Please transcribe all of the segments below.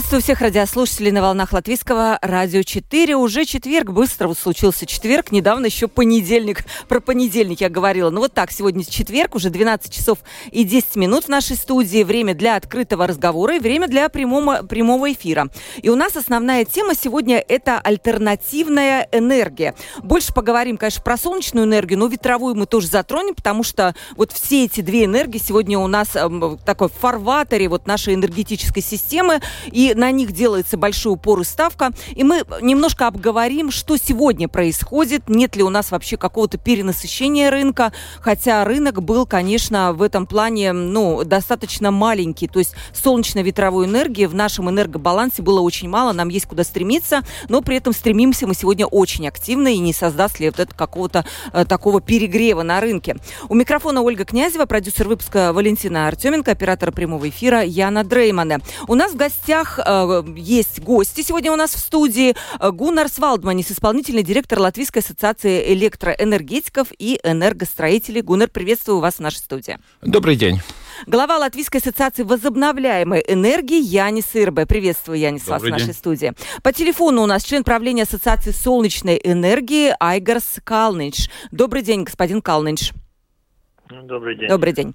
Приветствую всех радиослушателей на волнах Латвийского радио 4. Уже четверг, быстро случился четверг, недавно еще понедельник. Про понедельник я говорила. Ну вот так, сегодня четверг, уже 12 часов и 10 минут в нашей студии. Время для открытого разговора и время для прямого, прямого эфира. И у нас основная тема сегодня – это альтернативная энергия. Больше поговорим, конечно, про солнечную энергию, но ветровую мы тоже затронем, потому что вот все эти две энергии сегодня у нас э, такой фарватере вот нашей энергетической системы и на них делается большой упор и ставка. И мы немножко обговорим, что сегодня происходит, нет ли у нас вообще какого-то перенасыщения рынка, хотя рынок был, конечно, в этом плане, ну, достаточно маленький, то есть солнечно-ветровой энергии в нашем энергобалансе было очень мало, нам есть куда стремиться, но при этом стремимся мы сегодня очень активно и не создаст ли вот это какого-то э, такого перегрева на рынке. У микрофона Ольга Князева, продюсер выпуска Валентина Артеменко, оператор прямого эфира Яна Дреймана. У нас в гостях гостях э, есть гости сегодня у нас в студии. Э, Гуннар Свалдманис, исполнительный директор Латвийской ассоциации электроэнергетиков и энергостроителей. Гуннар, приветствую вас в нашей студии. Добрый день. Глава Латвийской ассоциации возобновляемой энергии Янис Ирбе. Приветствую, Янис, Добрый вас день. в нашей студии. По телефону у нас член правления Ассоциации солнечной энергии Айгарс Калнич. Добрый день, господин Калнич. Добрый день. Добрый день.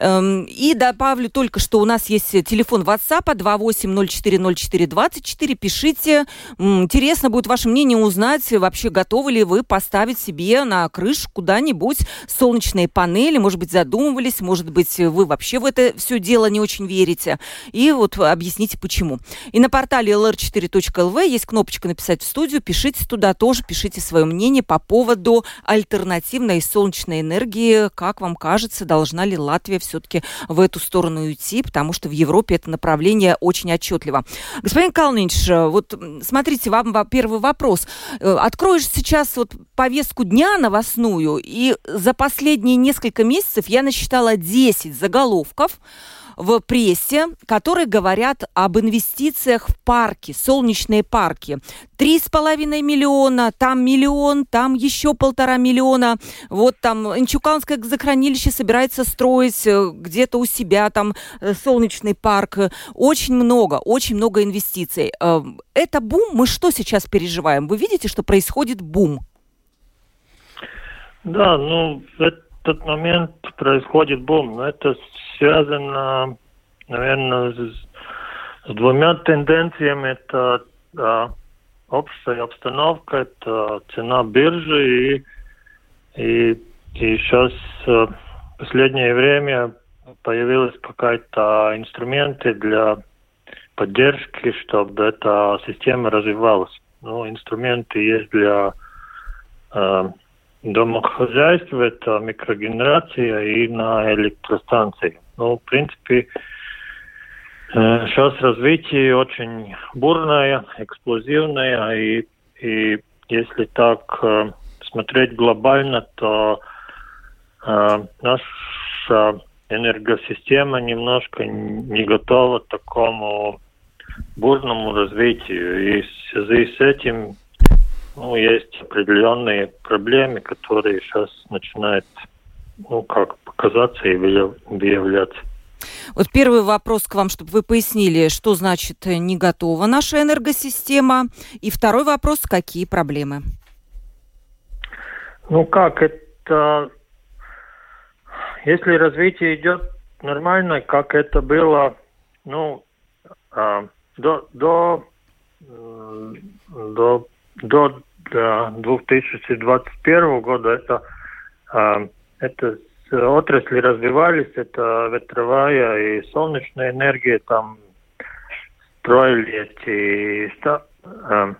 Эм, и добавлю только, что у нас есть телефон WhatsApp 28040424. Пишите. Интересно будет ваше мнение узнать, вообще готовы ли вы поставить себе на крышу куда-нибудь солнечные панели. Может быть, задумывались, может быть, вы вообще в это все дело не очень верите. И вот объясните, почему. И на портале lr4.lv есть кнопочка «Написать в студию». Пишите туда тоже, пишите свое мнение по поводу альтернативной солнечной энергии. Как вам кажется, должна ли Латвия все-таки в эту сторону идти, потому что в Европе это направление очень отчетливо. Господин Калнинч, вот смотрите, вам первый вопрос. Э, откроешь сейчас вот повестку дня новостную, и за последние несколько месяцев я насчитала 10 заголовков, в прессе, которые говорят об инвестициях в парки, солнечные парки. Три с половиной миллиона, там миллион, там еще полтора миллиона. Вот там Инчуканское захоронилище собирается строить э, где-то у себя там э, солнечный парк. Очень много, очень много инвестиций. Э, это бум. Мы что сейчас переживаем? Вы видите, что происходит бум? Да, ну, этот момент происходит бум, но это связано, наверное, с, с двумя тенденциями. Это да, общая обстановка, это цена биржи и, и, и сейчас в последнее время появились какие-то инструменты для поддержки, чтобы эта система развивалась. Ну, инструменты есть для э, домохозяйств, это микрогенерация и на электростанции. Ну, в принципе, сейчас развитие очень бурное, эксплозивное, и, и если так э, смотреть глобально, то э, наша энергосистема немножко не готова к такому бурному развитию. И в связи с этим ну, есть определенные проблемы, которые сейчас начинают ну, как показаться и выявляться. Вот первый вопрос к вам, чтобы вы пояснили, что значит не готова наша энергосистема. И второй вопрос, какие проблемы? Ну как, это... Если развитие идет нормально, как это было, ну, а, до, до, до, до, до 2021 года это а, это отрасли развивались, это ветровая и солнечная энергия, там строили эти... Э,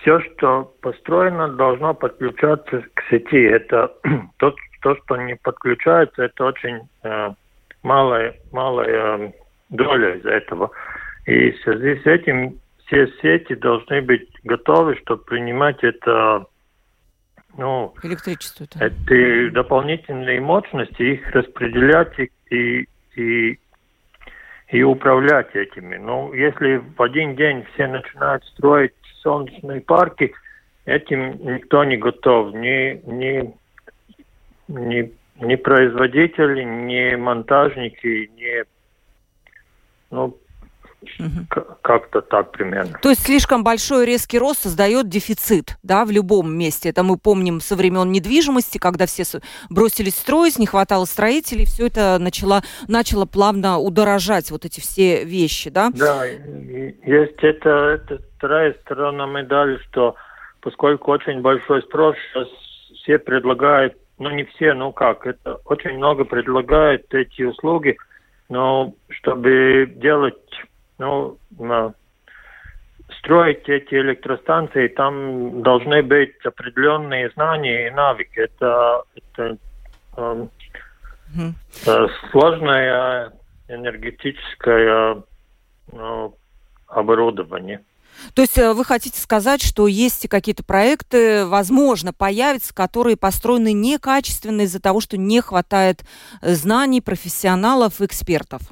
все, что построено, должно подключаться к сети. Это то, то что не подключается, это очень э, малая, малая доля из этого. И в связи с этим все сети должны быть готовы, чтобы принимать это ну, электричество. -то. Эти дополнительные мощности, их распределять и, и, и управлять этими. Ну, если в один день все начинают строить солнечные парки, этим никто не готов. Ни, ни, ни, ни производители, ни монтажники, ни ну, Угу. Как-то так примерно. То есть слишком большой резкий рост создает дефицит, да, в любом месте. Это мы помним со времен недвижимости, когда все бросились строить, не хватало строителей, все это начало, начало плавно удорожать, вот эти все вещи, да? Да, есть это, это вторая сторона медали, что поскольку очень большой спрос, сейчас все предлагают, ну не все, ну как, это очень много предлагают эти услуги, но чтобы делать ну, строить эти электростанции, там должны быть определенные знания и навыки. Это, это э, э, сложное энергетическое э, оборудование. То есть э, вы хотите сказать, что есть какие-то проекты, возможно, появятся, которые построены некачественно из-за того, что не хватает знаний, профессионалов, экспертов?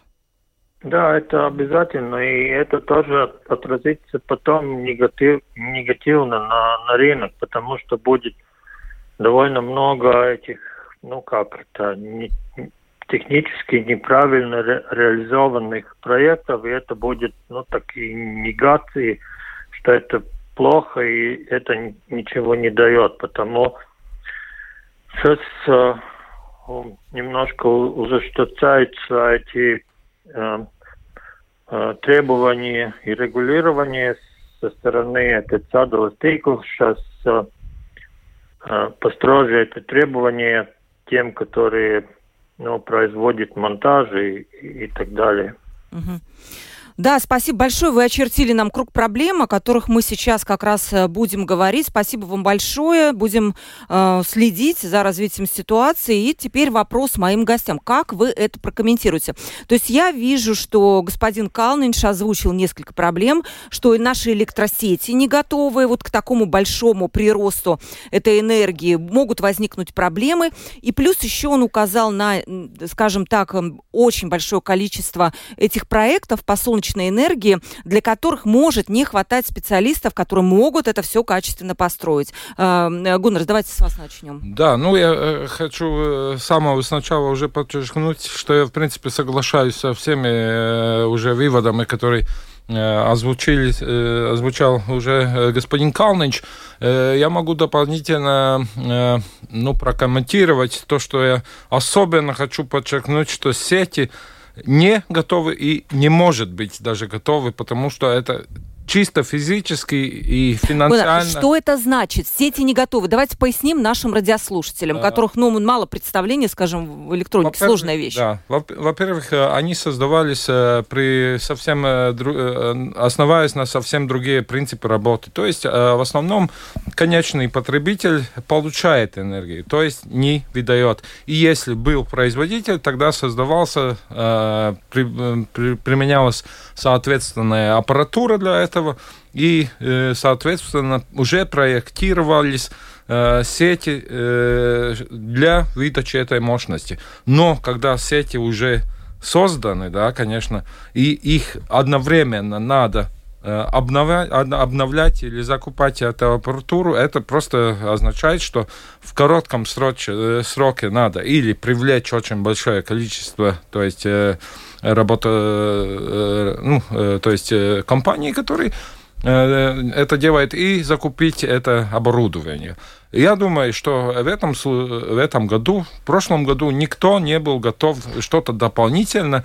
Да, это обязательно, и это тоже отразится потом негатив, негативно на, на рынок, потому что будет довольно много этих, ну как это, не, технически неправильно ре, реализованных проектов, и это будет, ну, такие негации, что это плохо, и это ничего не дает, потому сейчас э, немножко ужесточаются эти требования и регулирования со стороны ТЦАДовых стейков сейчас э, построже это требования тем, которые ну, производят монтажи и, и так далее. Угу. Да, спасибо большое. Вы очертили нам круг проблем, о которых мы сейчас как раз э, будем говорить. Спасибо вам большое. Будем э, следить за развитием ситуации. И теперь вопрос моим гостям. Как вы это прокомментируете? То есть я вижу, что господин Калнинш озвучил несколько проблем, что и наши электросети не готовы вот к такому большому приросту этой энергии. Могут возникнуть проблемы. И плюс еще он указал на, скажем так, очень большое количество этих проектов по солнечной солнечной энергии, для которых может не хватать специалистов, которые могут это все качественно построить. А, Гуннер, давайте с вас начнем. Да, ну я э, хочу э, самого сначала уже подчеркнуть, что я, в принципе, соглашаюсь со всеми э, уже выводами, которые озвучили, озвучал уже господин Калныч. Я могу дополнительно ну, прокомментировать то, что я особенно хочу подчеркнуть, что сети не готовы и не может быть даже готовы, потому что это чисто физически и финансово. Что это значит? Сети не готовы. Давайте поясним нашим радиослушателям, у которых ну, мало представления, скажем, в электронике. Сложная вещь. Да. Во-первых, э, они создавались э, при совсем э, основываясь на совсем другие принципы работы. То есть, в основном, конечный потребитель получает энергию, то есть не выдает. И если был производитель, тогда создавался, применялась соответственная аппаратура для этого, этого, и, э, соответственно, уже проектировались э, сети э, для выдачи этой мощности. Но когда сети уже созданы, да, конечно, и их одновременно надо обновлять, обновлять или закупать эту аппаратуру, это просто означает, что в коротком сроке, сроке надо или привлечь очень большое количество, то есть работа, ну, то есть компании, которые это делает, и закупить это оборудование. Я думаю, что в этом, в этом году, в прошлом году никто не был готов что-то дополнительно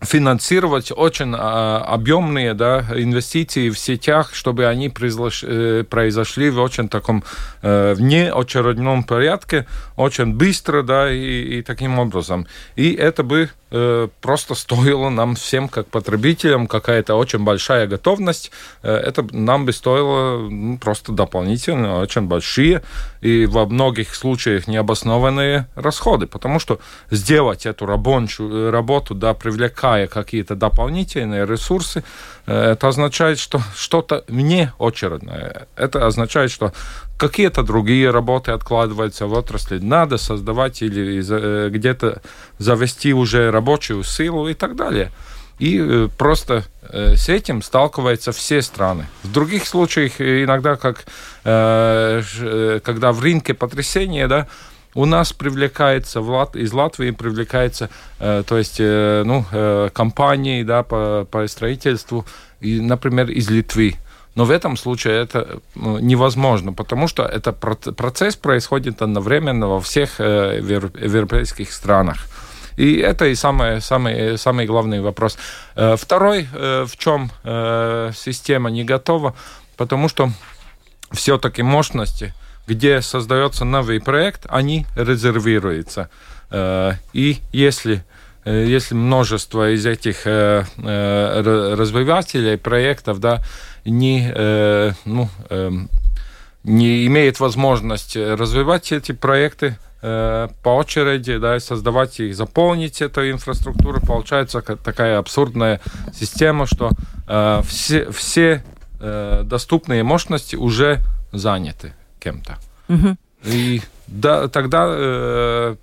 финансировать очень а, объемные да, инвестиции в сетях, чтобы они произошли, в очень таком э, неочередном порядке, очень быстро, да, и, и таким образом. И это бы э, просто стоило нам всем, как потребителям, какая-то очень большая готовность. Э, это нам бы стоило ну, просто дополнительно очень большие и во многих случаях необоснованные расходы, потому что сделать эту рабочую работу, да, привлекая какие-то дополнительные ресурсы, э, это означает, что что-то вне очередное. Это означает, что какие-то другие работы откладываются в отрасли. Надо создавать или э, где-то завести уже рабочую силу и так далее. И э, просто э, с этим сталкиваются все страны. В других случаях иногда, как когда в рынке потрясения, да, у нас привлекается из Латвии привлекается, то есть, ну, компании, да, по, по строительству, и, например, из Литвы. Но в этом случае это ну, невозможно, потому что это процесс происходит одновременно во всех э, европейских странах. И это и самый, самый, самый главный вопрос. Э, второй, э, в чем система не готова, потому что все-таки мощности, где создается новый проект, они резервируются. И если если множество из этих развивателей проектов да, не, э, ну, э, не имеет возможности развивать эти проекты э, по очереди, да, создавать их, заполнить эту инфраструктуру. Получается такая абсурдная система, что э, все, все э, доступные мощности уже заняты кем-то. Угу. И да, тогда э,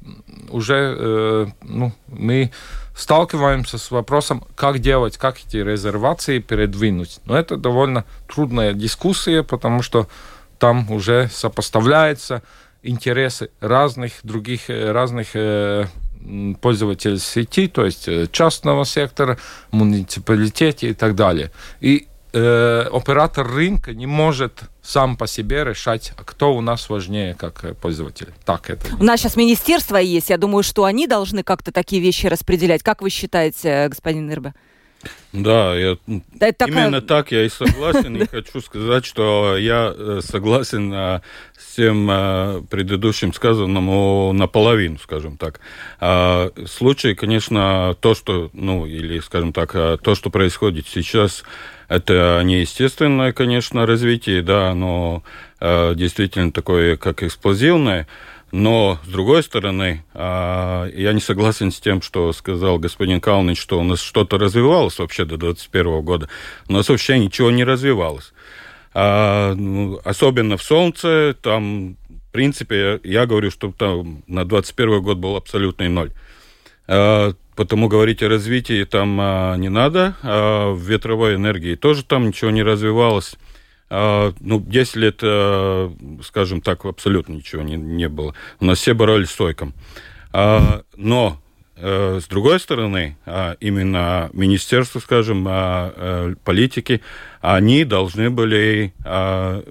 уже э, ну, мы сталкиваемся с вопросом, как делать, как эти резервации передвинуть. Но это довольно трудная дискуссия, потому что там уже сопоставляются интересы разных других, э, разных э, пользователей сети, то есть э, частного сектора, муниципалитете и так далее. И э, оператор рынка не может сам по себе решать, кто у нас важнее как э, пользователь. Так это. У нас сейчас министерство есть. Я думаю, что они должны как-то такие вещи распределять. Как вы считаете, господин Ирба? Да, я, да это именно такая... так я и согласен. И хочу сказать, что я э, согласен с тем предыдущим сказанным наполовину, скажем так. А, случай, конечно, то, что, ну, или, скажем так, то, что происходит сейчас это неестественное, конечно, развитие, да, но э, действительно такое, как эксплозивное. Но, с другой стороны, э, я не согласен с тем, что сказал господин Калныч, что у нас что-то развивалось вообще до 2021 года. У нас вообще ничего не развивалось. А, ну, особенно в Солнце, там, в принципе, я говорю, что там на 2021 год был абсолютный ноль. А, Потому говорить о развитии там а, не надо. А в ветровой энергии тоже там ничего не развивалось. А, ну, 10 лет, а, скажем так, абсолютно ничего не, не было. У нас все боролись с сойком. А, но а, с другой стороны, а, именно министерство, скажем, а, а, политики, они должны были а,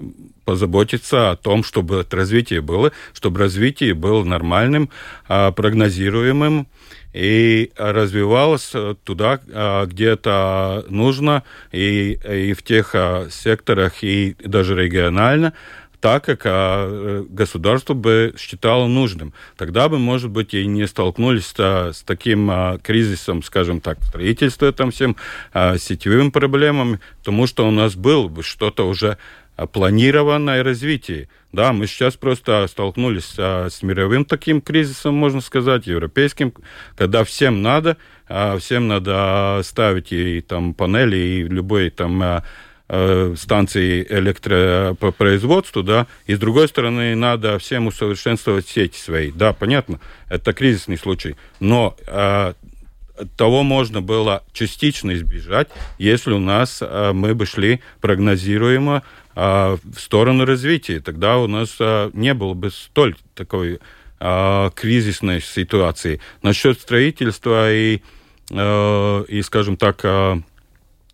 позаботиться о том, чтобы это развитие было, чтобы развитие было нормальным, а, прогнозируемым, и развивалась туда, а, где это нужно, и, и в тех а, секторах, и даже регионально, так, как а, государство бы считало нужным. Тогда бы, может быть, и не столкнулись с таким кризисом, скажем так, строительства, там всем, сетевыми проблемами, потому что у нас было бы что-то уже планированное развитие. Да, мы сейчас просто столкнулись а, с мировым таким кризисом, можно сказать, европейским, когда всем надо, а, всем надо ставить и там панели, и любой там а, а станции электропроизводства, да, и с другой стороны надо всем усовершенствовать сети свои. Да, понятно, это кризисный случай, но а, того можно было частично избежать, если у нас а, мы бы шли прогнозируемо а, в сторону развития. Тогда у нас а, не было бы столь такой а, кризисной ситуации. Насчет строительства и, и скажем так,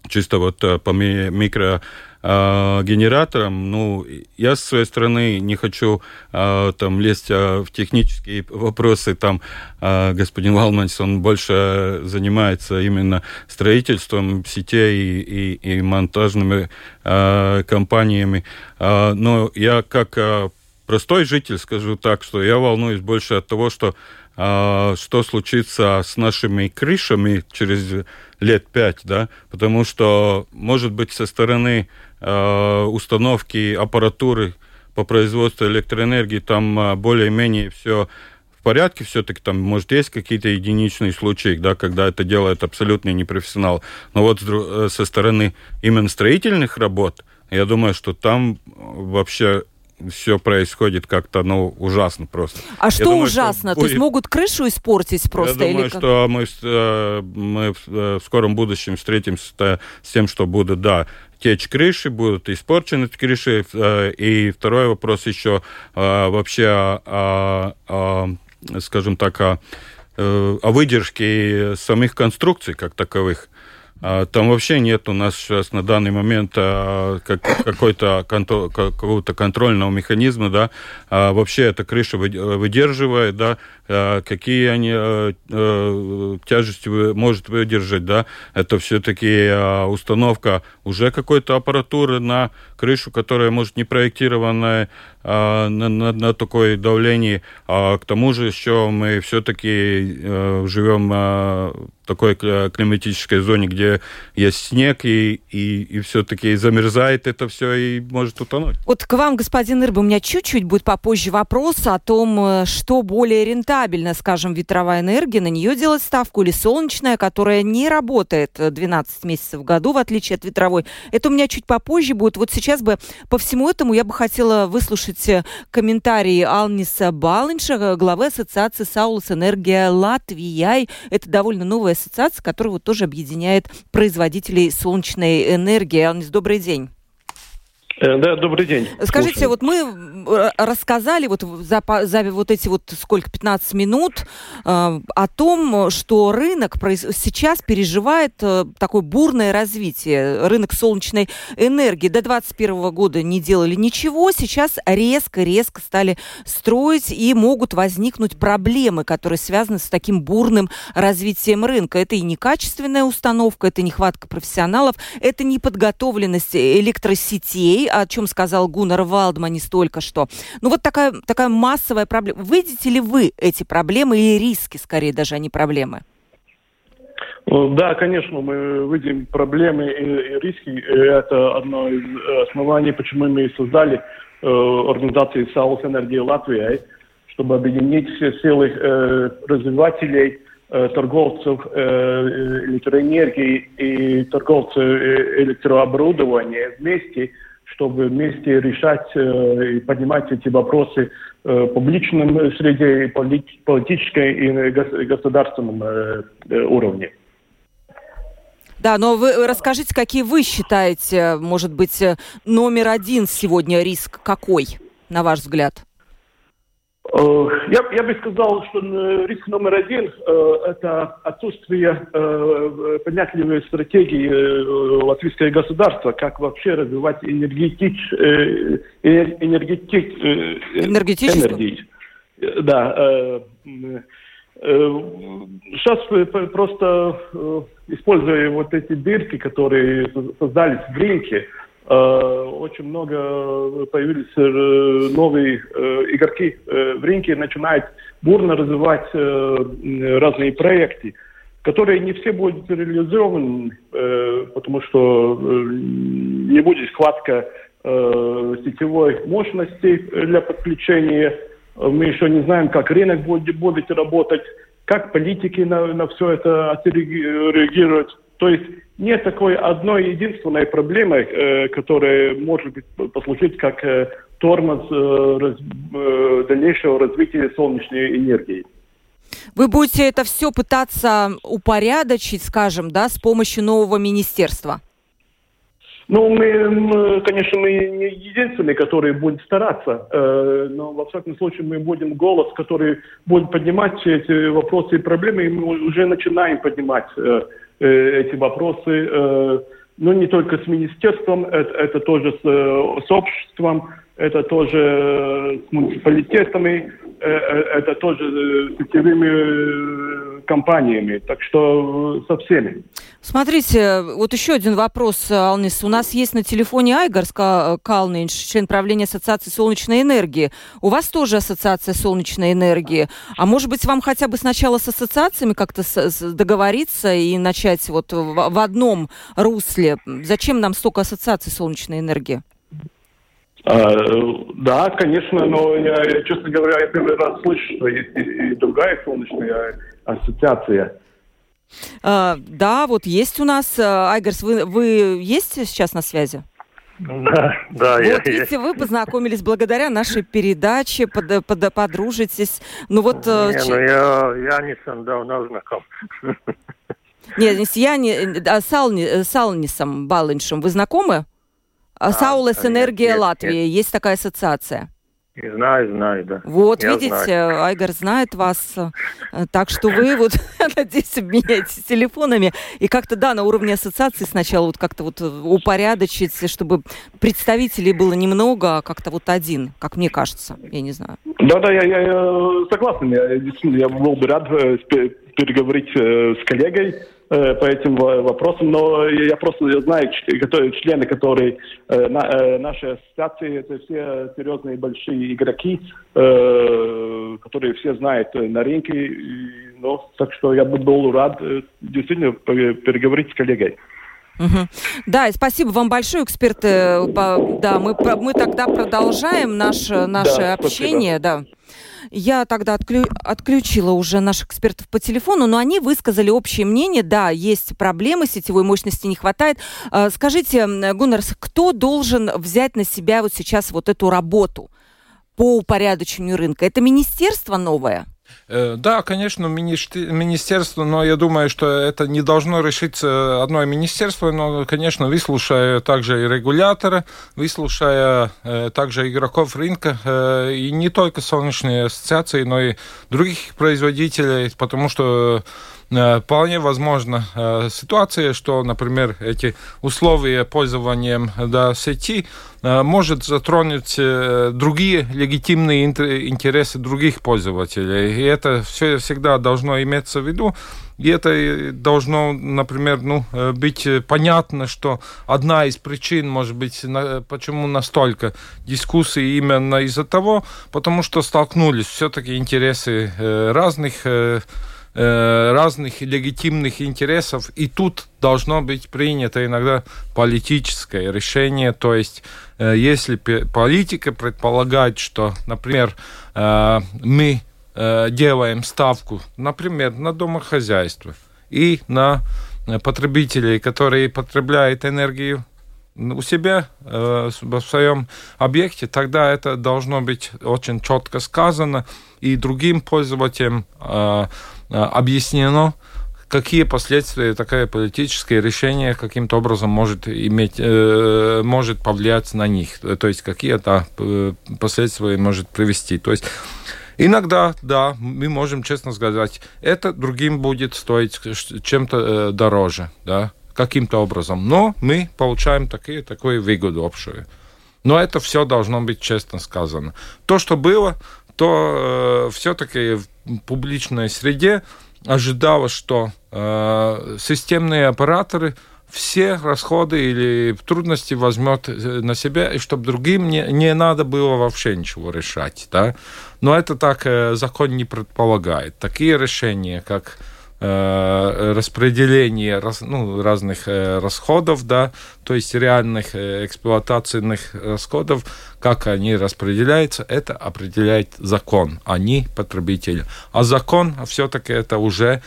чисто вот по микро э, генератором, ну, я с своей стороны не хочу э, там лезть э, в технические вопросы, там э, господин Валманс, он больше занимается именно строительством сетей и, и, и монтажными э, компаниями, э, но я как э, простой житель скажу так, что я волнуюсь больше от того, что что случится с нашими крышами через лет пять, да, потому что, может быть, со стороны а, установки аппаратуры по производству электроэнергии там а, более-менее все в порядке, все-таки там, может, есть какие-то единичные случаи, да, когда это делает абсолютный непрофессионал. Но вот э, со стороны именно строительных работ, я думаю, что там вообще все происходит как-то, ну, ужасно просто. А что думаю, ужасно? Что будет... То есть могут крышу испортить просто? Я думаю, как? что мы, э, мы э, в скором будущем встретимся с тем, что будут, да, течь крыши, будут испорчены крыши. Э, и второй вопрос еще вообще, скажем так, о выдержке самих конструкций как таковых. А, там вообще нет у нас сейчас на данный момент а, как, какой-то какого-то контрольного механизма, да, а вообще эта крыша выдерживает, да, какие они тяжести может выдержать, да, это все-таки установка уже какой-то аппаратуры на крышу, которая может не проектированная на, на, на такое давление, а к тому же еще мы все-таки э, живем такой климатической зоне, где есть снег, и, и, и все-таки замерзает это все и может утонуть. Вот к вам, господин Ирба, у меня чуть-чуть будет попозже вопрос о том, э, что более рентабельно, скажем, ветровая энергия, на нее делать ставку или солнечная, которая не работает 12 месяцев в году, в отличие от ветровой. Это у меня чуть попозже будет. Вот сейчас бы по всему этому я бы хотела выслушать э, комментарии Алниса Балынша, главы Ассоциации Саулус Энергия Латвии. Это довольно новая ассоциация, которая вот тоже объединяет производителей солнечной энергии. Алнис, добрый день. Э, да, добрый день. Скажите, Слушаю. вот мы э, рассказали вот за, за вот эти вот сколько, 15 минут э, о том, что рынок сейчас переживает э, такое бурное развитие. Рынок солнечной энергии до 2021 года не делали ничего, сейчас резко-резко стали строить и могут возникнуть проблемы, которые связаны с таким бурным развитием рынка. Это и некачественная установка, это нехватка профессионалов, это неподготовленность электросетей, о чем сказал Гуннар Валдманис только что. Ну вот такая, такая массовая проблема. Выйдете ли вы эти проблемы или риски, скорее даже, а не проблемы? Да, конечно, мы видим проблемы и, и риски. И это одно из оснований, почему мы создали э, организацию Саус Энергии Латвии, чтобы объединить все силы э, развивателей, э, торговцев э, электроэнергии и торговцев э, электрооборудования вместе – чтобы вместе решать э, и поднимать эти вопросы э, в публичном среде, и политической и государственном э, уровне. Да, но вы расскажите, какие вы считаете, может быть, номер один сегодня риск какой, на ваш взгляд? Э, я, я бы сказал, что э, риск номер один э, – это отсутствие понятливой стратегии латвийского государства, как вообще развивать энергетич, энергетик, энергии. Да. Сейчас просто используя вот эти дырки, которые создались в рынке, Э, очень много появились э, новые э, игроки в рынке, начинают бурно развивать разные проекты, которые не все будут реализованы, потому что не будет схватка сетевой мощности для подключения. Мы еще не знаем, как рынок будет, будет работать, как политики на, на все это отреагируют. То есть нет такой одной единственной проблемы, э, которая может быть послужить как э, тормоз э, раз, э, дальнейшего развития солнечной энергии. Вы будете это все пытаться упорядочить, скажем, да, с помощью нового министерства? Ну, мы, конечно, мы не единственные, которые будут стараться, э, но, во всяком случае, мы будем голос, который будет поднимать эти вопросы и проблемы, и мы уже начинаем поднимать э, эти вопросы, э, ну, не только с министерством, это, это тоже с, э, с обществом, это тоже с муниципалитетами, это тоже сетевыми компаниями, так что со всеми. Смотрите, вот еще один вопрос, Алнис. У нас есть на телефоне Айгарс Калнинш, член правления Ассоциации солнечной энергии. У вас тоже Ассоциация солнечной энергии. А может быть, вам хотя бы сначала с ассоциациями как-то договориться и начать вот в одном русле? Зачем нам столько ассоциаций солнечной энергии? А, да, конечно, но я, честно говоря, я первый раз слышу, что есть и, другая солнечная ассоциация. А, да, вот есть у нас. А, Айгарс, вы, вы есть сейчас на связи? Да, да. Вот, я, видите, я... вы познакомились благодаря нашей передаче, под, под, подружитесь. Ну вот... Э, не, ну я, я не сам давно знаком. Нет, с Яни, а Сални, э, Салнисом Балыншем вы знакомы? А, Саулес Энергия Латвии, есть такая ассоциация. Знаю, знаю, да. Вот, Я видите, знаю. Айгар знает вас. Так что вы вот, надеюсь, обменяетесь телефонами. И как-то, да, на уровне ассоциации сначала вот как-то вот упорядочить, чтобы представителей было немного, а как-то вот один, как мне кажется. Я не знаю. Да-да, я, я, я согласен. Я, действительно, я был бы рад э, переговорить э, с коллегой Э, по этим вопросам, но я просто я знаю члены, которые э, э, нашей ассоциации, это все серьезные большие игроки, которые все знают на рынке, но так что я бы был рад действительно переговорить с коллегой. Угу. Да, и спасибо вам большое, эксперты. Да, мы, мы тогда продолжаем наше, наше да, общение. Спасибо. Да. Я тогда отклю... отключила уже наших экспертов по телефону, но они высказали общее мнение. Да, есть проблемы, сетевой мощности не хватает. А, скажите, Гуннерс, кто должен взять на себя вот сейчас вот эту работу по упорядочению рынка? Это министерство новое? Э, да, конечно, министерство, но я думаю, что это не должно решиться одно министерство, но, конечно, выслушая также и регулятора, выслушая э, также игроков рынка, э, и не только солнечные ассоциации, но и других производителей, потому что вполне возможна э, ситуация, что, например, эти условия пользования да, сети э, может затронуть другие легитимные интересы других пользователей. И это все всегда должно иметься в виду. И это должно, например, ну, быть понятно, что одна из причин, может быть, почему настолько дискуссии именно из-за того, потому что столкнулись все-таки интересы разных Э, разных легитимных интересов, и тут должно быть принято иногда политическое решение, то есть э, если политика предполагает, что, например, э, мы делаем ставку, например, на домохозяйство и на потребителей, которые потребляют энергию у себя э, в своем объекте, тогда это должно быть очень четко сказано и другим пользователям э, Э, объяснено, какие последствия такое политическое решение каким-то образом может иметь, э, может повлиять на них, то есть какие это э, последствия может привести. То есть Иногда, да, мы можем честно сказать, это другим будет стоить чем-то дороже, да, каким-то образом. Но мы получаем такие, такую выгоду общую. Но это все должно быть честно сказано. То, что было, то э, все-таки публичной среде ожидалось, что э, системные операторы все расходы или трудности возьмет э, на себя, и чтобы другим не, не надо было вообще ничего решать. Да? Но это так э, закон не предполагает. Такие решения, как распределение раз, ну, разных э, расходов, да, то есть реальных э, эксплуатационных расходов, как они распределяются, это определяет закон, а не потребитель. А закон все-таки это уже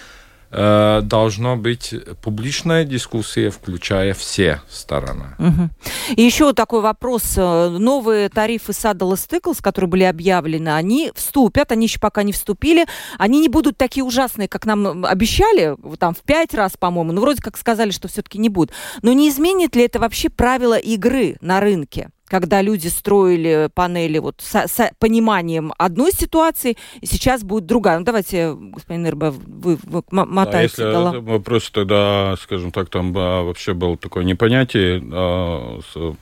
Э, должно быть публичная дискуссия, включая все стороны. Угу. И еще такой вопрос. Новые тарифы Saddle Stickles, которые были объявлены, они вступят, они еще пока не вступили. Они не будут такие ужасные, как нам обещали, там в пять раз, по-моему. Ну, вроде как сказали, что все-таки не будут. Но не изменит ли это вообще правила игры на рынке? Когда люди строили панели вот с, с пониманием одной ситуации, и сейчас будет другая. Ну, давайте, господин Ирба, вы, вы мотаете. Да, если вопрос тогда, скажем так, там а, вообще было такое непонятие а, с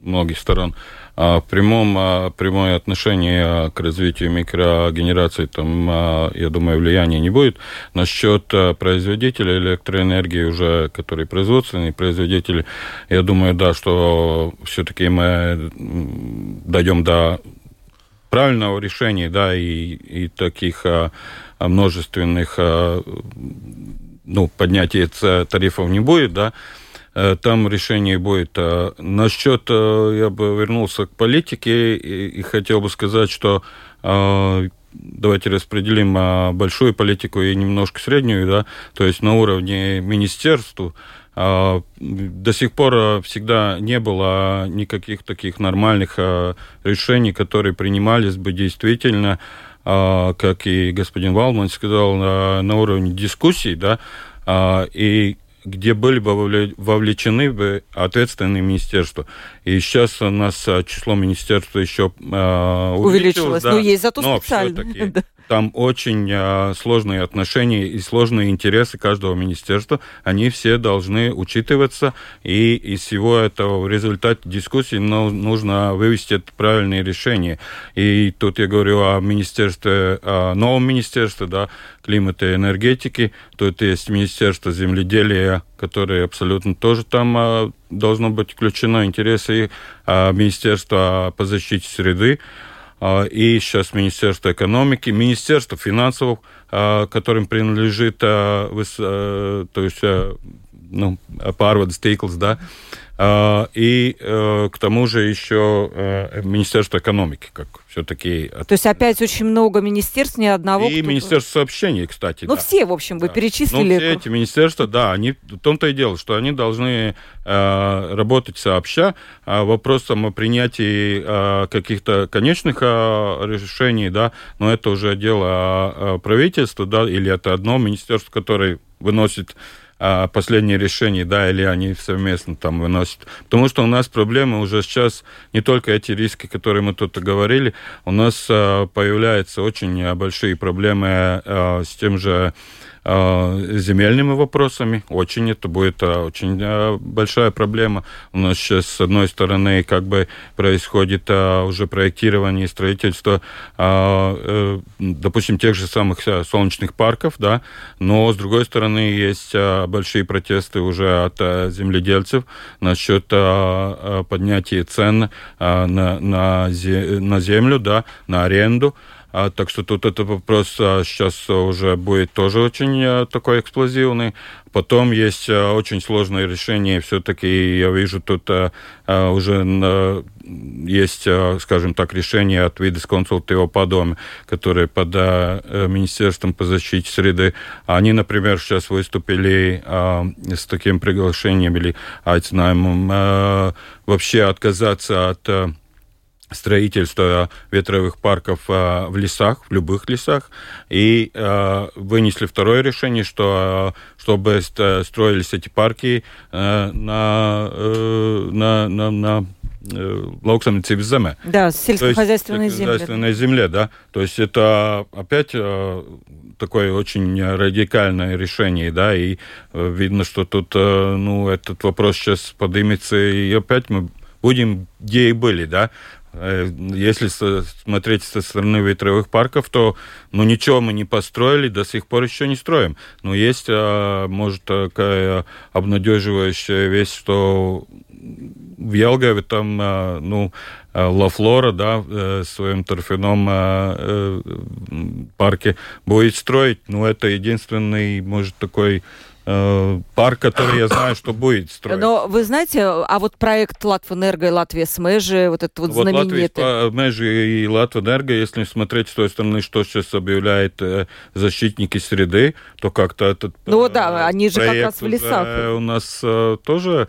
многих сторон. А в прямом, а, прямое отношение к развитию микрогенерации, там, а, я думаю, влияния не будет. Насчет производителя электроэнергии, уже, который производственный производитель, я думаю, да, что все-таки мы дойдем до правильного решения, да, и, и таких а, множественных а, ну, поднятия тарифов не будет, да, там решение будет. А насчет, э, я бы вернулся к политике и, хотел бы сказать, что давайте распределим большую политику и немножко среднюю, да, то есть на уровне министерства до сих пор всегда не было никаких таких нормальных решений, которые принимались бы действительно как и господин Валман сказал, на уровне дискуссий, да, и где были бы вовлечены бы ответственные министерства. И сейчас у нас а, число министерств еще увеличилось. Увеличилось, да, но есть зато специально. Там очень э, сложные отношения и сложные интересы каждого министерства. Они все должны учитываться. И из всего этого в результате дискуссии ну, нужно вывести это правильное решение. И тут я говорю о министерстве, о новом министерстве, да, климата и энергетики. Тут есть Министерство земледелия, которое абсолютно тоже там э, должно быть включено. Интересы э, Министерства по защите среды. А, и сейчас Министерство экономики, Министерство финансов, а, которым принадлежит, а, то есть, ну, Парвадс Тиклс, да, и э, к тому же еще э, Министерство экономики, как все-таки... То есть опять очень много министерств, ни одного... И Министерство сообщений, кстати. Ну, да. все, в общем, вы да. перечислили. Ну, все эти министерства, да, они, в том-то и дело, что они должны э, работать сообща. А вопросом о принятии э, каких-то конечных э, решений, да, но это уже дело э, правительства, да, или это одно министерство, которое выносит а последние решения, да, или они совместно там выносят. Потому что у нас проблемы уже сейчас не только эти риски, которые мы тут говорили, у нас а, появляются очень большие проблемы а, с тем же земельными вопросами. Очень это будет э, очень э, большая проблема. У нас сейчас, с одной стороны, как бы происходит уже проектирование и строительство, допустим, тех же самых солнечных парков, да, но, с другой стороны, есть большие протесты уже от земледельцев насчет поднятия цен на, на, на землю, да, на аренду. А, так что тут этот вопрос а, сейчас уже будет тоже очень а, такой эксплозивный. Потом есть очень сложное решение. Все-таки я вижу тут уже есть, скажем так, решение от вида консультива по дому, которые под а, Министерством по защите среды. Они, например, сейчас выступили с таким приглашением или айцнаемом а, вообще отказаться от строительства ветровых парков а, в лесах, в любых лесах, и а, вынесли второе решение, что чтобы строились эти парки а, на, э, на, на, на lauksaimniecības земе. Да, сельскохозяйственной земле. Сельскохозяйственной земле, да. То есть это опять такое очень радикальное решение, да, и видно, что тут, ну, этот вопрос сейчас поднимется, и опять мы будем где и были, да. Э, если смотреть со стороны ветровых парков, то ну, ничего мы не построили, до сих пор еще не строим. Но есть, а, может, такая обнадеживающая вещь, что в Елгаве там, а, ну, а, Ла Флора, да, в своем торфяном парке будет строить. Ну, это единственный, может, такой Э, парк, который я знаю, что будет строить. Но вы знаете, а вот проект Латвэнерго и Латвия с вот этот вот, вот знаменитый... Латвия, Межи и Латвэнерго, если смотреть с той стороны, что сейчас объявляет э, защитники среды, то как-то этот Ну да, они же как раз в лесах. У нас э, тоже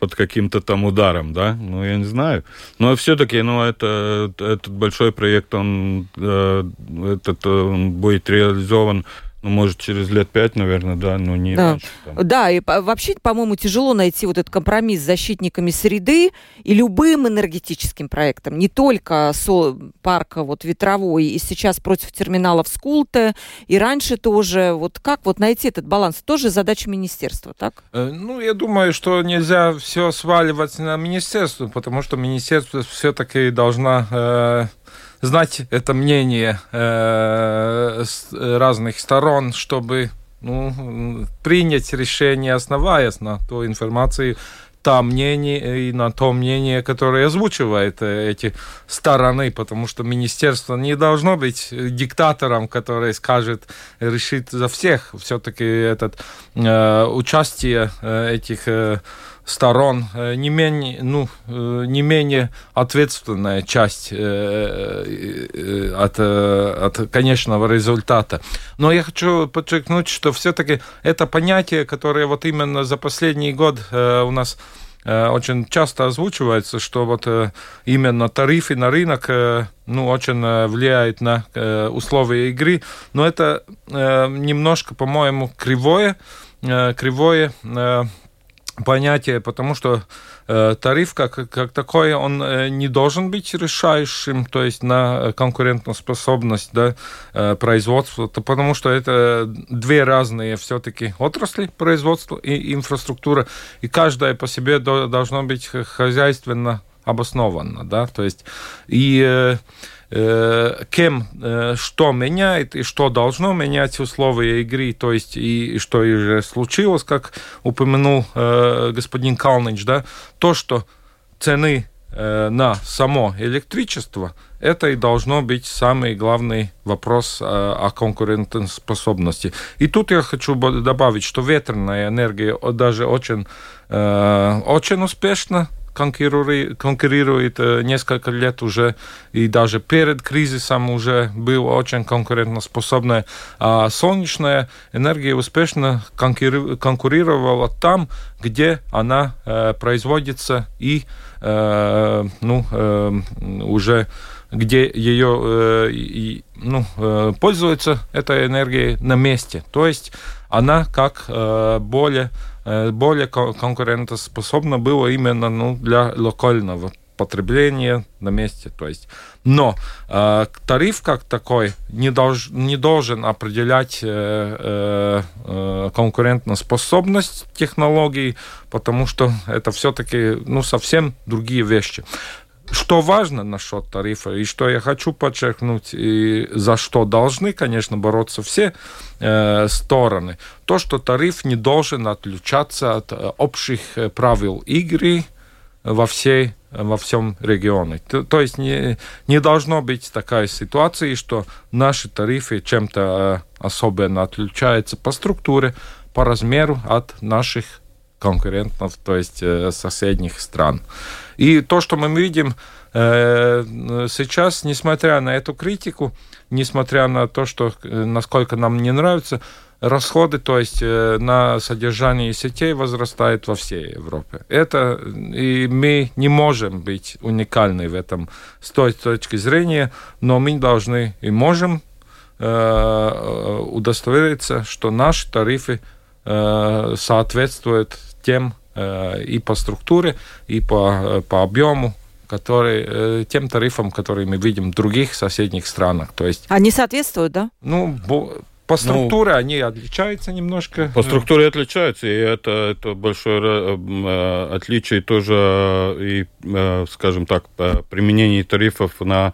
под каким-то там ударом, да, ну, я не знаю. Но все-таки, ну, это, этот большой проект, он, этот, он будет реализован Ну, может, через лет пять, наверное, да, но не да. раньше. Там. Да, и вообще, по-моему, тяжело найти вот этот компромисс с защитниками среды и любым энергетическим проектом, не только со парка вот ветровой, и сейчас против терминалов Скулте, и раньше тоже. Вот как вот найти этот баланс? Тоже задача министерства, так? Э, ну, я думаю, что нельзя все сваливать на министерство, потому что министерство все-таки должна э, знать это мнение э, с разных сторон, чтобы ну, принять решение, основаясь на той информации, та мнение и на то мнение, которое озвучивает э, эти стороны, потому что министерство не должно быть диктатором, который скажет, решит за всех. Все-таки этот э, участие э, этих э, сторон э, не менее, ну, э, не менее ответственная часть э, от, от конечного результата. Но я хочу подчеркнуть, что все-таки это понятие, которое вот именно за последний год у нас очень часто озвучивается, что вот именно тарифы на рынок ну, очень влияют на условия игры, но это немножко, по-моему, кривое, кривое понятие, потому что э, тариф как, как такой, он э, не должен быть решающим, то есть на конкурентоспособность да, э, производства, то, потому что это две разные все-таки отрасли производства и инфраструктура, и каждая по себе до, должно быть хозяйственно обоснованно, да, то есть и э, кем э, что меняет и что должно менять условия игры, то есть и, что уже случилось, как упомянул э, господин Калныч, да, то, что цены на само электричество, это и должно быть самый главный вопрос о конкурентоспособности. И тут я хочу добавить, что ветреная энергия даже очень, очень успешно конкурирует, конкурирует э, несколько лет уже, и даже перед кризисом уже была очень конкурентоспособная. А солнечная энергия успешно конкурировала там, где она э, производится и э, ну, э, уже где ее э, и, ну, э, пользуется этой энергией на месте. То есть она как э, более более конкурентоспособно было именно ну, для локального потребления на месте. То есть. Но э, тариф как такой не, долж, не должен определять э, э, конкурентоспособность технологий, потому что это все-таки ну, совсем другие вещи. Что важно насчет тарифа, и что я хочу подчеркнуть, и за что должны, конечно, бороться все э, стороны, то, что тариф не должен отличаться от э, общих э, правил игры во всей во всем регионе. То, то есть не, не должно быть такая ситуация, что наши тарифы чем-то э, особенно отличаются по структуре, по размеру от наших конкурентов, то есть э, соседних стран. И то, что мы видим э, сейчас, несмотря на эту критику, несмотря на то, что э, насколько нам не нравится, расходы, то есть на содержание сетей возрастают во всей Европе. Это и мы не можем быть уникальны в этом с той точки зрения, но мы должны и можем э, удостовериться, что наши тарифы э, соответствуют тем э, и по структуре, и по, э, по объему, которые, э, тем тарифам, которые мы видим в других соседних странах. То есть, Они соответствуют, да? Ну, по ну, структуре ну, они отличаются немножко. По структуре отличаются, и это, это большое отличие тоже и, скажем так, применение тарифов на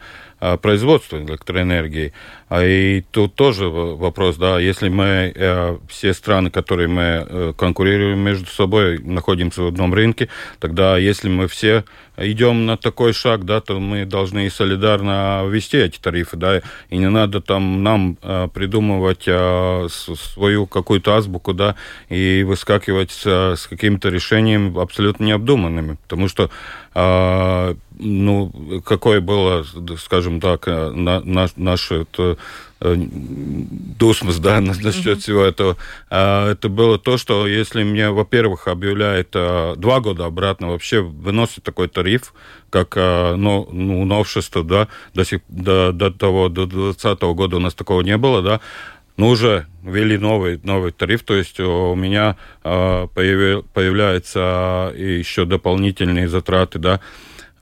производство электроэнергии. А и тут тоже вопрос, да, если мы, э, все страны, которые мы э, конкурируем между собой, находимся в одном рынке, тогда если мы все идем на такой шаг, да, то мы должны солидарно ввести эти тарифы, да, и не надо там нам э, придумывать свою какую-то азбуку, да, и выскакивать с, каким-то решением абсолютно необдуманными, потому что ну, какое было, скажем так, на, на, наше это, Э, дусмус, да, насчет всего этого. А, это было то, что если мне, во-первых, объявляет а, два года обратно, вообще выносит такой тариф, как а, ну, ну, новшество, да, до, сих, до, до того, до 2020 года у нас такого не было, да, ну, уже ввели новый, новый тариф, то есть у меня э, появи, появляются еще дополнительные затраты, да,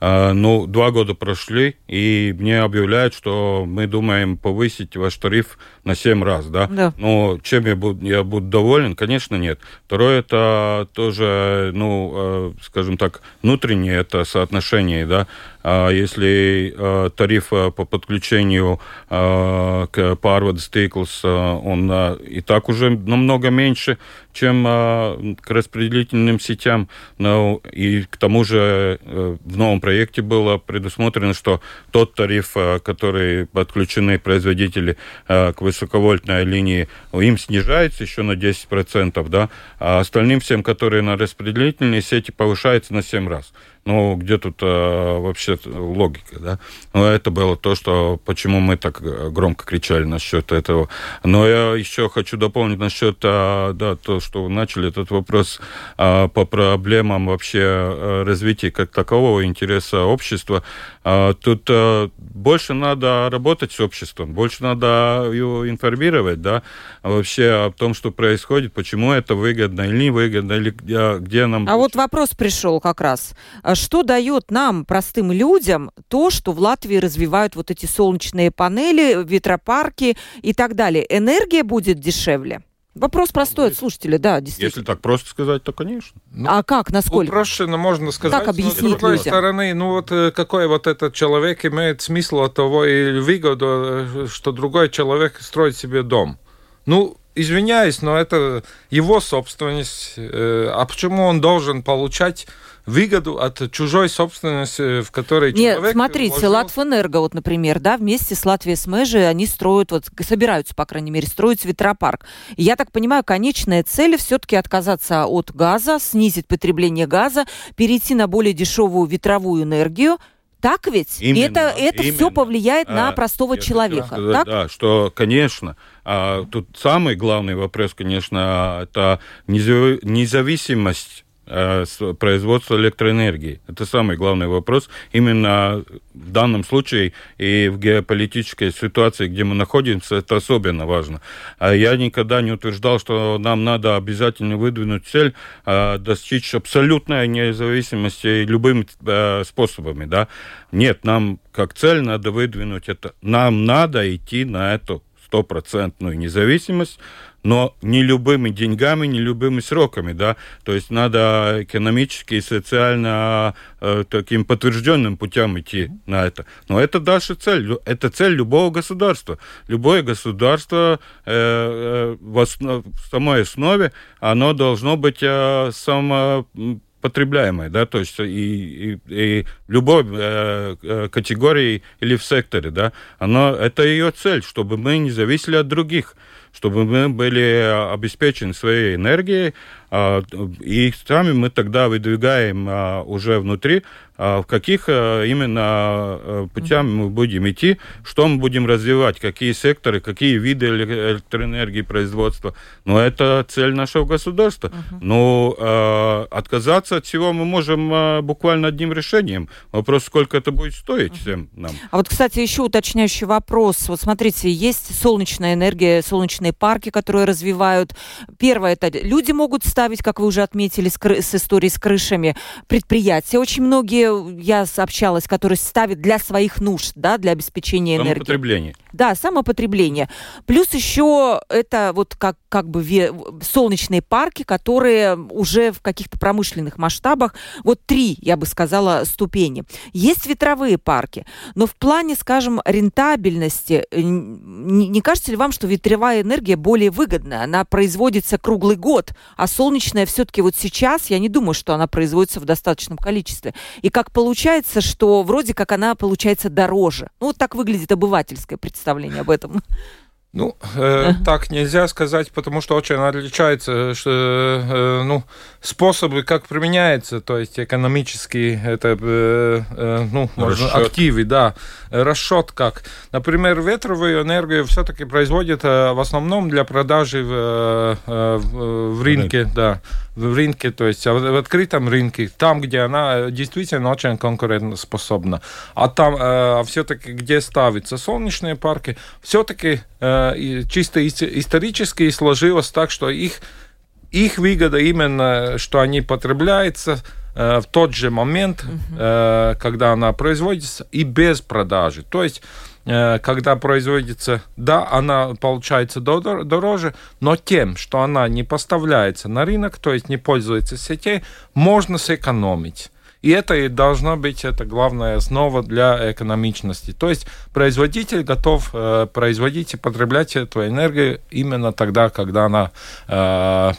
а, ну, два года прошли, и мне объявляют, что мы думаем повысить ваш тариф на 7 раз, да? Да. Ну, чем я буду, я буду доволен? Конечно, нет. Второе, это тоже, ну, э, скажем так, внутреннее это соотношение, да? А если э, тариф э, по подключению к Парвадс Стейклс, он и так уже намного меньше, чем к распределительным сетям. Ну, и к тому же в новом проекте было предусмотрено, что тот тариф, который подключены производители к высоковольтной линии, им снижается еще на 10%, да, а остальным всем, которые на распределительные сети, повышается на 7 раз. Ну, где тут э, вообще логика, да? Но это было то, что почему мы так э, громко кричали насчет этого. Но я еще хочу дополнить насчет, э, да, то, что вы начали этот вопрос э, по проблемам вообще э, развития как такового интереса общества. Э, тут э, больше надо работать с обществом, больше надо его информировать, да, вообще о том, что происходит, почему это выгодно или не выгодно, или где, где нам... А вот вопрос пришел как раз что дает нам, простым людям, то, что в Латвии развивают вот эти солнечные панели, ветропарки и так далее? Энергия будет дешевле? Вопрос простой от слушателя, да, действительно. Если так просто сказать, то конечно. Ну, а как, насколько? Упрощенно можно сказать. Как объяснить но, с другой людям? стороны, ну вот э, какой вот этот человек имеет смысл от того и выгоду, э, что другой человек строит себе дом. Ну, извиняюсь, но это его собственность. Э, а почему он должен получать выгоду от чужой собственности, в которой Нет, человек... смотрите, вложил... Латвэнерго, вот, например, да, вместе с Латвией СМЭЖи они строят, вот, собираются, по крайней мере, строить ветропарк. я так понимаю, конечная цель все-таки отказаться от газа, снизить потребление газа, перейти на более дешевую ветровую энергию, так ведь? Именно, и это, это все повлияет а, на простого человека. Сказать, так? Да, что, конечно, а, тут самый главный вопрос, конечно, это независимость Э, производства электроэнергии. Это самый главный вопрос. Именно в данном случае и в геополитической ситуации, где мы находимся, это особенно важно. А я никогда не утверждал, что нам надо обязательно выдвинуть цель а, достичь абсолютной независимости любыми а, способами. Да? Нет, нам как цель надо выдвинуть это. Нам надо идти на эту стопроцентную независимость, но не любыми деньгами, не любыми сроками, да, то есть надо экономически и социально э, таким подтвержденным путем идти на это. Но это дальше цель, это цель любого государства. Любое государство э, э, в, основ, в самой основе, оно должно быть э, само потребляемой, да, то есть и, и, и любой э, э, категории или в секторе, да, оно, это ее цель, чтобы мы не зависели от других чтобы мы были обеспечены своей энергией, и сами мы тогда выдвигаем а, уже внутри, а, в каких именно путями мы будем идти, что мы будем развивать, какие секторы, какие виды электроэнергии производства. Но это цель нашего государства. Uh-huh. Но отказаться от всего мы можем буквально одним решением. Вопрос, сколько это будет стоить всем нам. А вот, кстати, еще уточняющий вопрос. Вот смотрите, есть солнечная энергия, солнечные парки, которые развивают. Первое, это люди могут ставить, как вы уже отметили, с, кры- с историей с крышами, предприятия. Очень многие, я общалась, которые ставят для своих нужд, да, для обеспечения энергии. Самопотребление. Да, самопотребление. Плюс еще это вот как, как бы ве- солнечные парки, которые уже в каких-то промышленных масштабах, вот три, я бы сказала, ступени. Есть ветровые парки, но в плане, скажем, рентабельности, э, не, не кажется ли вам, что ветровая энергия более выгодная? Она производится круглый год, а солнечная все-таки вот сейчас, я не думаю, что она производится в достаточном количестве. И как получается, что вроде как она получается дороже. Ну, вот так выглядит обывательское представление об этом. Ну, э, так нельзя сказать, потому что очень отличается что, э, ну, способы, как применяется, то есть экономические, это, э, э, ну, можно, активы, да, расчет как. Например, ветровую энергию все-таки производят э, в основном для продажи в, э, в, в рынке, да, в рынке, то есть в открытом рынке, там, где она действительно очень конкурентоспособна. А там, э, все-таки, где ставятся? Солнечные парки, все-таки э, чисто исторически сложилось так, что их, их выгода именно, что они потребляются э, в тот же момент, угу. когда она производится, и без продажи. То есть Э, когда производится, да, она получается дороже, но тем, что она не поставляется на рынок, то есть не пользуется сетей, можно сэкономить. И это и должна быть это главная основа для экономичности. То есть производитель готов э, производить и потреблять эту энергию именно тогда, когда она э,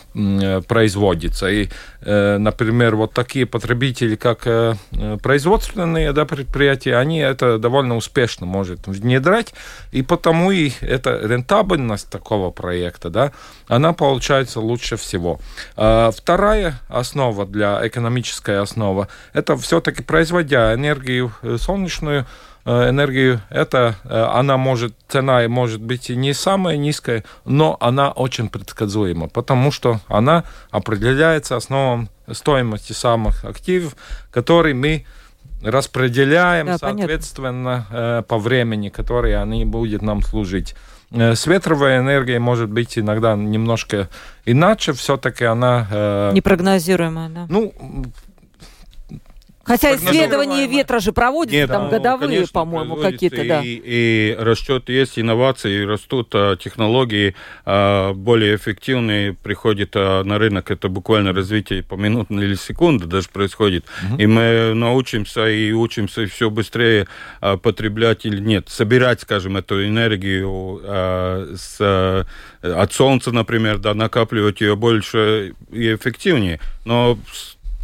производится. И, э, например, вот такие потребители, как э, производственные да, предприятия, они это довольно успешно может внедрять, и потому и эта рентабельность такого проекта, да, она получается лучше всего. Э, вторая основа для экономической основы это все-таки производя энергию э, солнечную, э, энергию, это э, она может, цена может быть и не самая низкая, но она очень предсказуема, потому что она определяется основом стоимости самых активов, которые мы распределяем, да, соответственно, понятно. по времени, которые они будут нам служить. С ветровой энергией может быть иногда немножко иначе, все-таки она... Непрогнозируемая, да? Ну, Хотя исследования ветра же проводятся, Нет, там ну, годовые, по-моему, какие-то, да. И, и расчет есть, инновации, растут а, технологии а, более эффективные, приходят а, на рынок, это буквально развитие по минуту или секунду даже происходит. Угу. И мы научимся и учимся все быстрее потреблять или нет, собирать, скажем, эту энергию с, от солнца, например, да, накапливать ее больше и эффективнее. Но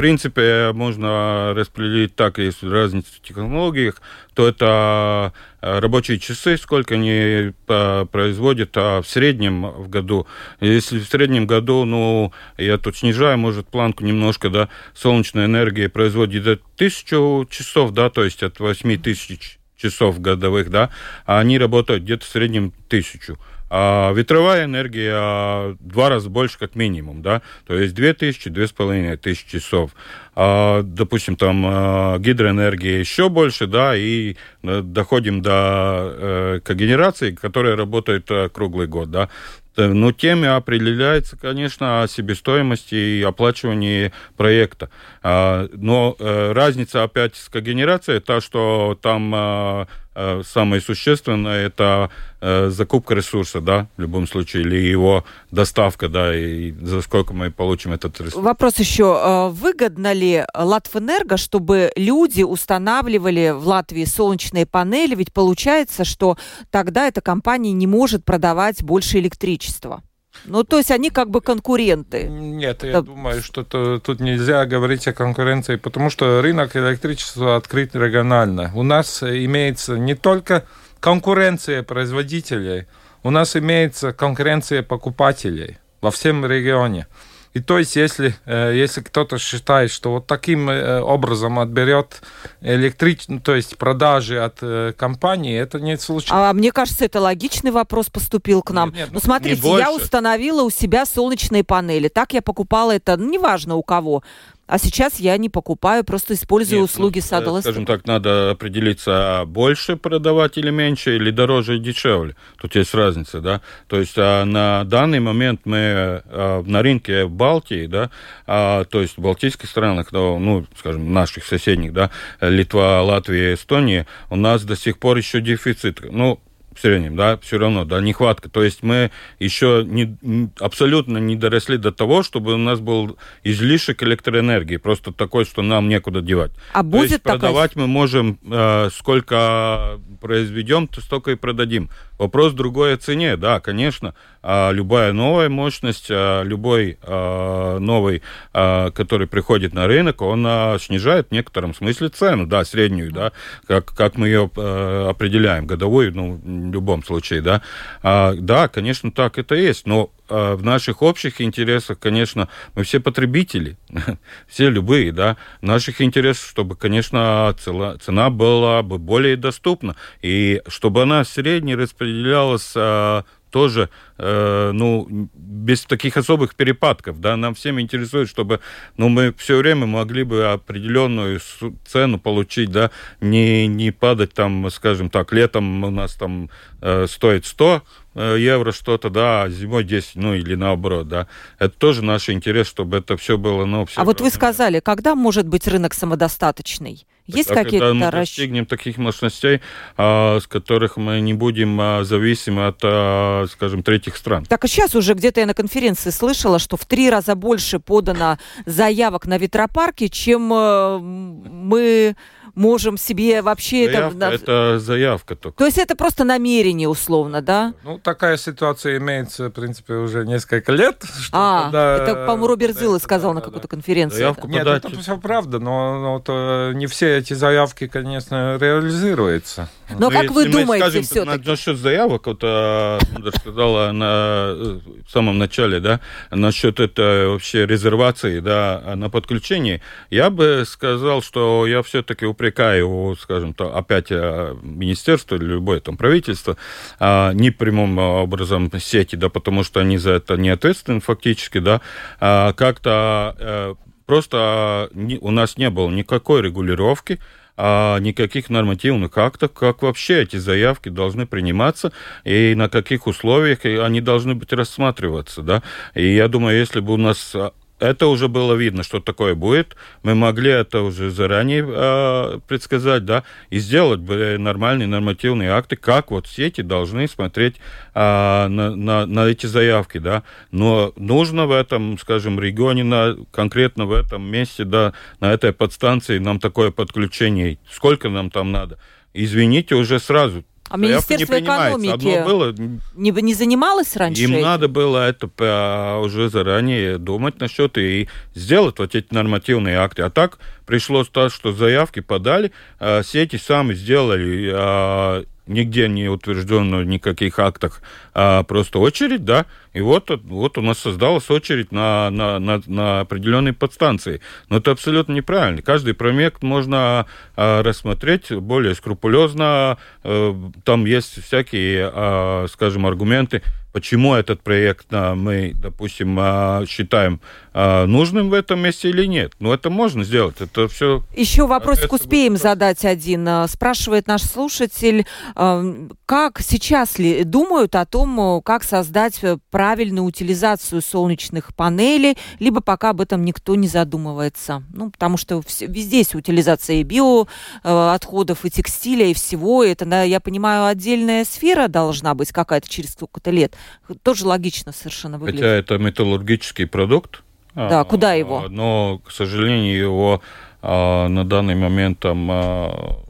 принципе, можно распределить так, если разница в технологиях, то это э, рабочие часы, сколько они э, производят а в среднем в году. Если в среднем году, ну, я тут снижаю, может, планку немножко, да, солнечная энергия производит тысячу часов, да, то есть от 8 тысяч часов годовых, да, а они работают где-то в среднем тысячу. А ветровая энергия два раза больше как минимум, да, то есть 2000, 2500 часов. А, допустим, там а, гидроэнергия еще больше, да, и э, доходим до э, когенерации, которая работает э, круглый год, да. Но теми определяется, конечно, себестоимость и оплачивание проекта. А, но разница опять с когенерацией, та, что там Э, самое существенное это э, закупка ресурса, да, в любом случае, или его доставка, да, и за сколько мы получим этот ресурс. Вопрос еще. Э, выгодно ли Латвэнерго, чтобы люди устанавливали в Латвии солнечные панели? Ведь получается, что тогда эта компания не может продавать больше электричества. Ну, то есть они как бы конкуренты. Нет, я да. думаю, что то, тут нельзя говорить о конкуренции, потому что рынок электричества открыт регионально. У нас имеется не только конкуренция производителей, у нас имеется конкуренция покупателей во всем регионе. И то есть, если, э, если кто-то считает, что вот таким э, образом отберет электрич... Ну, то есть продажи от э, компании, это не случайно. А мне кажется, это логичный вопрос поступил к нам. Нет, нет, ну, смотрите, я установила у себя солнечные панели. Так я покупала это, ну, неважно у кого. А сейчас я не покупаю, просто использую Нет, услуги ну, сада Скажем так, надо определиться, больше продавать или меньше, или дороже и дешевле. Тут есть разница, да. То есть а на данный момент мы а, на рынке в Балтии, да, а, то есть в балтийских странах, ну, скажем, наших соседних, да, Литва, Латвия, Эстония, у нас до сих пор еще дефицит. Ну, в среднем, да, все равно, да, нехватка. То есть мы еще не, абсолютно не доросли до того, чтобы у нас был излишек электроэнергии, просто такой, что нам некуда девать. А будет То есть такой... продавать мы можем, э, сколько произведем, то столько и продадим. Вопрос другой цене, да, конечно. А любая новая мощность, а любой а, новый, а, который приходит на рынок, он а, снижает в некотором смысле цену, да, среднюю, да, как, как мы ее а, определяем, годовую, ну, любом случае, да. А, да, конечно, так это есть, но а, в наших общих интересах, конечно, мы все потребители, все любые, да, в наших интересах, чтобы, конечно, цена, цена была бы более доступна, и чтобы она средне распределялась а, тоже, э, ну, без таких особых перепадков, да, нам всем интересует, чтобы, ну, мы все время могли бы определенную цену получить, да, не, не падать там, скажем так, летом у нас там э, стоит 100 э, евро что-то, да, а зимой 10, ну или наоборот, да. Это тоже наш интерес, чтобы это все было, ну, все А вот вы сказали, когда может быть рынок самодостаточный? Есть какие-то мы достигнем таких мощностей, а, с которых мы не будем а, зависимы от, а, скажем, третьих стран. Так и сейчас уже где-то я на конференции слышала, что в три раза больше подано заявок на ветропарки, чем э, мы можем себе вообще заявка, это... Это заявка только. То есть это просто намерение условно, да? Ну, такая ситуация имеется, в принципе, уже несколько лет. а, когда... это, по-моему, Роберт Зилл сказал да, на какой-то конференции. Заявку это. Нет, это все правда, но, но то, не все эти заявки, конечно, реализуются. Но ну, как вы думаете все-таки? Насчет заявок, вот Андра сказала на, в самом начале, да, насчет этой вообще резервации, да, на подключение, я бы сказал, что я все-таки упрекаю, скажем так, опять э, министерство или любое там правительство, а, не прямым образом сети, да, потому что они за это не ответственны фактически, да, а как-то э, просто у нас не было никакой регулировки, а никаких нормативных актов, как вообще эти заявки должны приниматься и на каких условиях они должны быть рассматриваться, да. И я думаю, если бы у нас это уже было видно, что такое будет. Мы могли это уже заранее э, предсказать, да, и сделать бы нормальные нормативные акты, как вот сети должны смотреть э, на, на, на эти заявки, да. Но нужно в этом, скажем, регионе, на, конкретно в этом месте, да, на этой подстанции нам такое подключение. Сколько нам там надо? Извините, уже сразу а Министерство не экономики было, не, не занималось раньше? Им этим? надо было это уже заранее думать насчет и сделать вот эти нормативные акты. А так пришлось то, что заявки подали, а сети сами сделали а, нигде не утверждено в никаких актах, а просто очередь, да, и вот, вот у нас создалась очередь на, на, на, на определенной подстанции. Но это абсолютно неправильно. Каждый проект можно а, рассмотреть более скрупулезно, а, там есть всякие, а, скажем, аргументы, почему этот проект а, мы, допустим, считаем нужным в этом месте или нет. Но это можно сделать. Это все. Еще вопросик успеем будет... задать один. Спрашивает наш слушатель, как сейчас ли думают о том, как создать правильную утилизацию солнечных панелей, либо пока об этом никто не задумывается. Ну, потому что везде есть утилизация и биоотходов, и текстиля, и всего. Это, я понимаю, отдельная сфера должна быть какая-то через сколько-то лет. Тоже логично совершенно выглядит. Хотя это металлургический продукт. Да, а, куда его? Но, к сожалению, его а, на данный момент там а,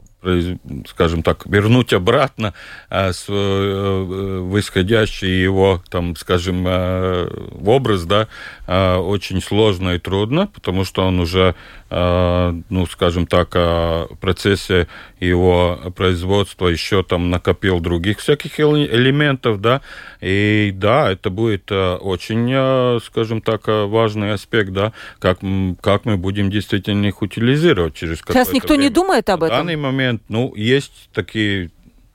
скажем так, вернуть обратно а, с, э, восходящий его, там, скажем, в образ, да, а, очень сложно и трудно, потому что он уже, ну, скажем так, в процессе его производства еще там накопил других всяких элементов, да, и да, это будет а, очень, скажем так, важный аспект, да, как, как мы будем действительно их утилизировать через Сейчас никто время. не думает об этом? В данный момент момент, ну, есть такие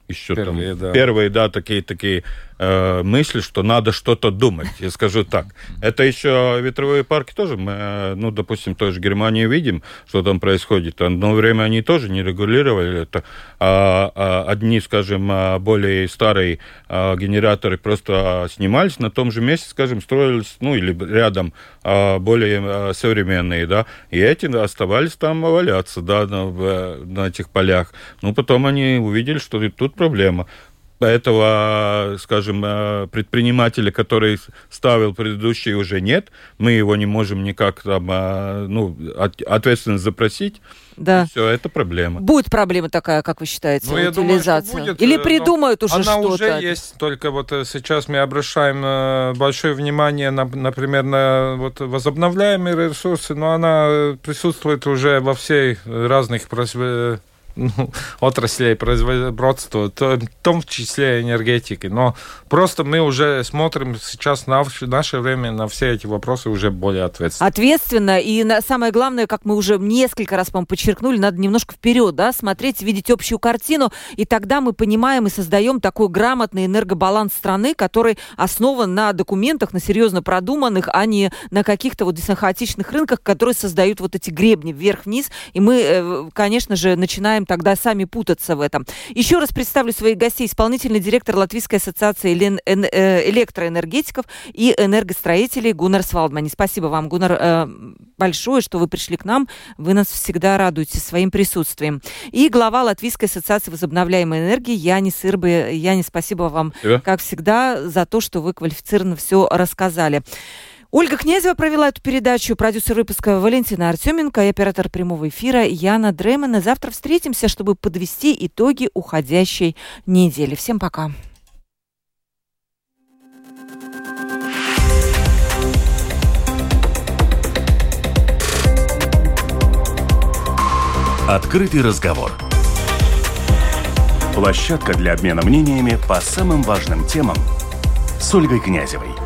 еще первые, там, да. первые, да, такие такие э, мысли, что надо что-то думать, я скажу так. Это еще ветровые парки тоже, мы, э, ну, допустим, тоже Германии видим, что там происходит. Одно время они тоже не регулировали это. А, а одни, скажем, а, более старые а, генераторы просто снимались на том же месте, скажем, строились, ну, или рядом а, более а, современные, да, и эти оставались там валяться, да, на, на этих полях. Ну, потом они увидели, что тут проблема этого, скажем, э, предпринимателя, который ставил предыдущий, уже нет. Мы его не можем никак там, э, ну, ответственность запросить. Да. все, это проблема. Будет проблема такая, как вы считаете, ну, утилизация? Думаю, будет, Или придумают уже что-то? Она уже есть, только вот э, сейчас мы обращаем большое внимание, на, например, на вот возобновляемые ресурсы, но она присутствует уже во всей разных ну, отраслей производства, в том числе энергетики. Но просто мы уже смотрим сейчас на наше время на все эти вопросы уже более ответственно. Ответственно. И на, самое главное, как мы уже несколько раз, по подчеркнули, надо немножко вперед да, смотреть, видеть общую картину. И тогда мы понимаем и создаем такой грамотный энергобаланс страны, который основан на документах, на серьезно продуманных, а не на каких-то вот хаотичных рынках, которые создают вот эти гребни вверх-вниз. И мы, э, конечно же, начинаем тогда сами путаться в этом. Еще раз представлю своих гостей. Исполнительный директор Латвийской ассоциации э, электроэнергетиков и энергостроителей Гуннар Свалдмани. Спасибо вам, Гуннар, э, большое, что вы пришли к нам. Вы нас всегда радуете своим присутствием. И глава Латвийской ассоциации возобновляемой энергии Янис Ирбы. Янис, спасибо вам, Спасибо. как всегда, за то, что вы квалифицированно все рассказали. Ольга Князева провела эту передачу, продюсер выпуска Валентина Артеменко и оператор прямого эфира Яна Дремена. Завтра встретимся, чтобы подвести итоги уходящей недели. Всем пока. Открытый разговор. Площадка для обмена мнениями по самым важным темам с Ольгой Князевой –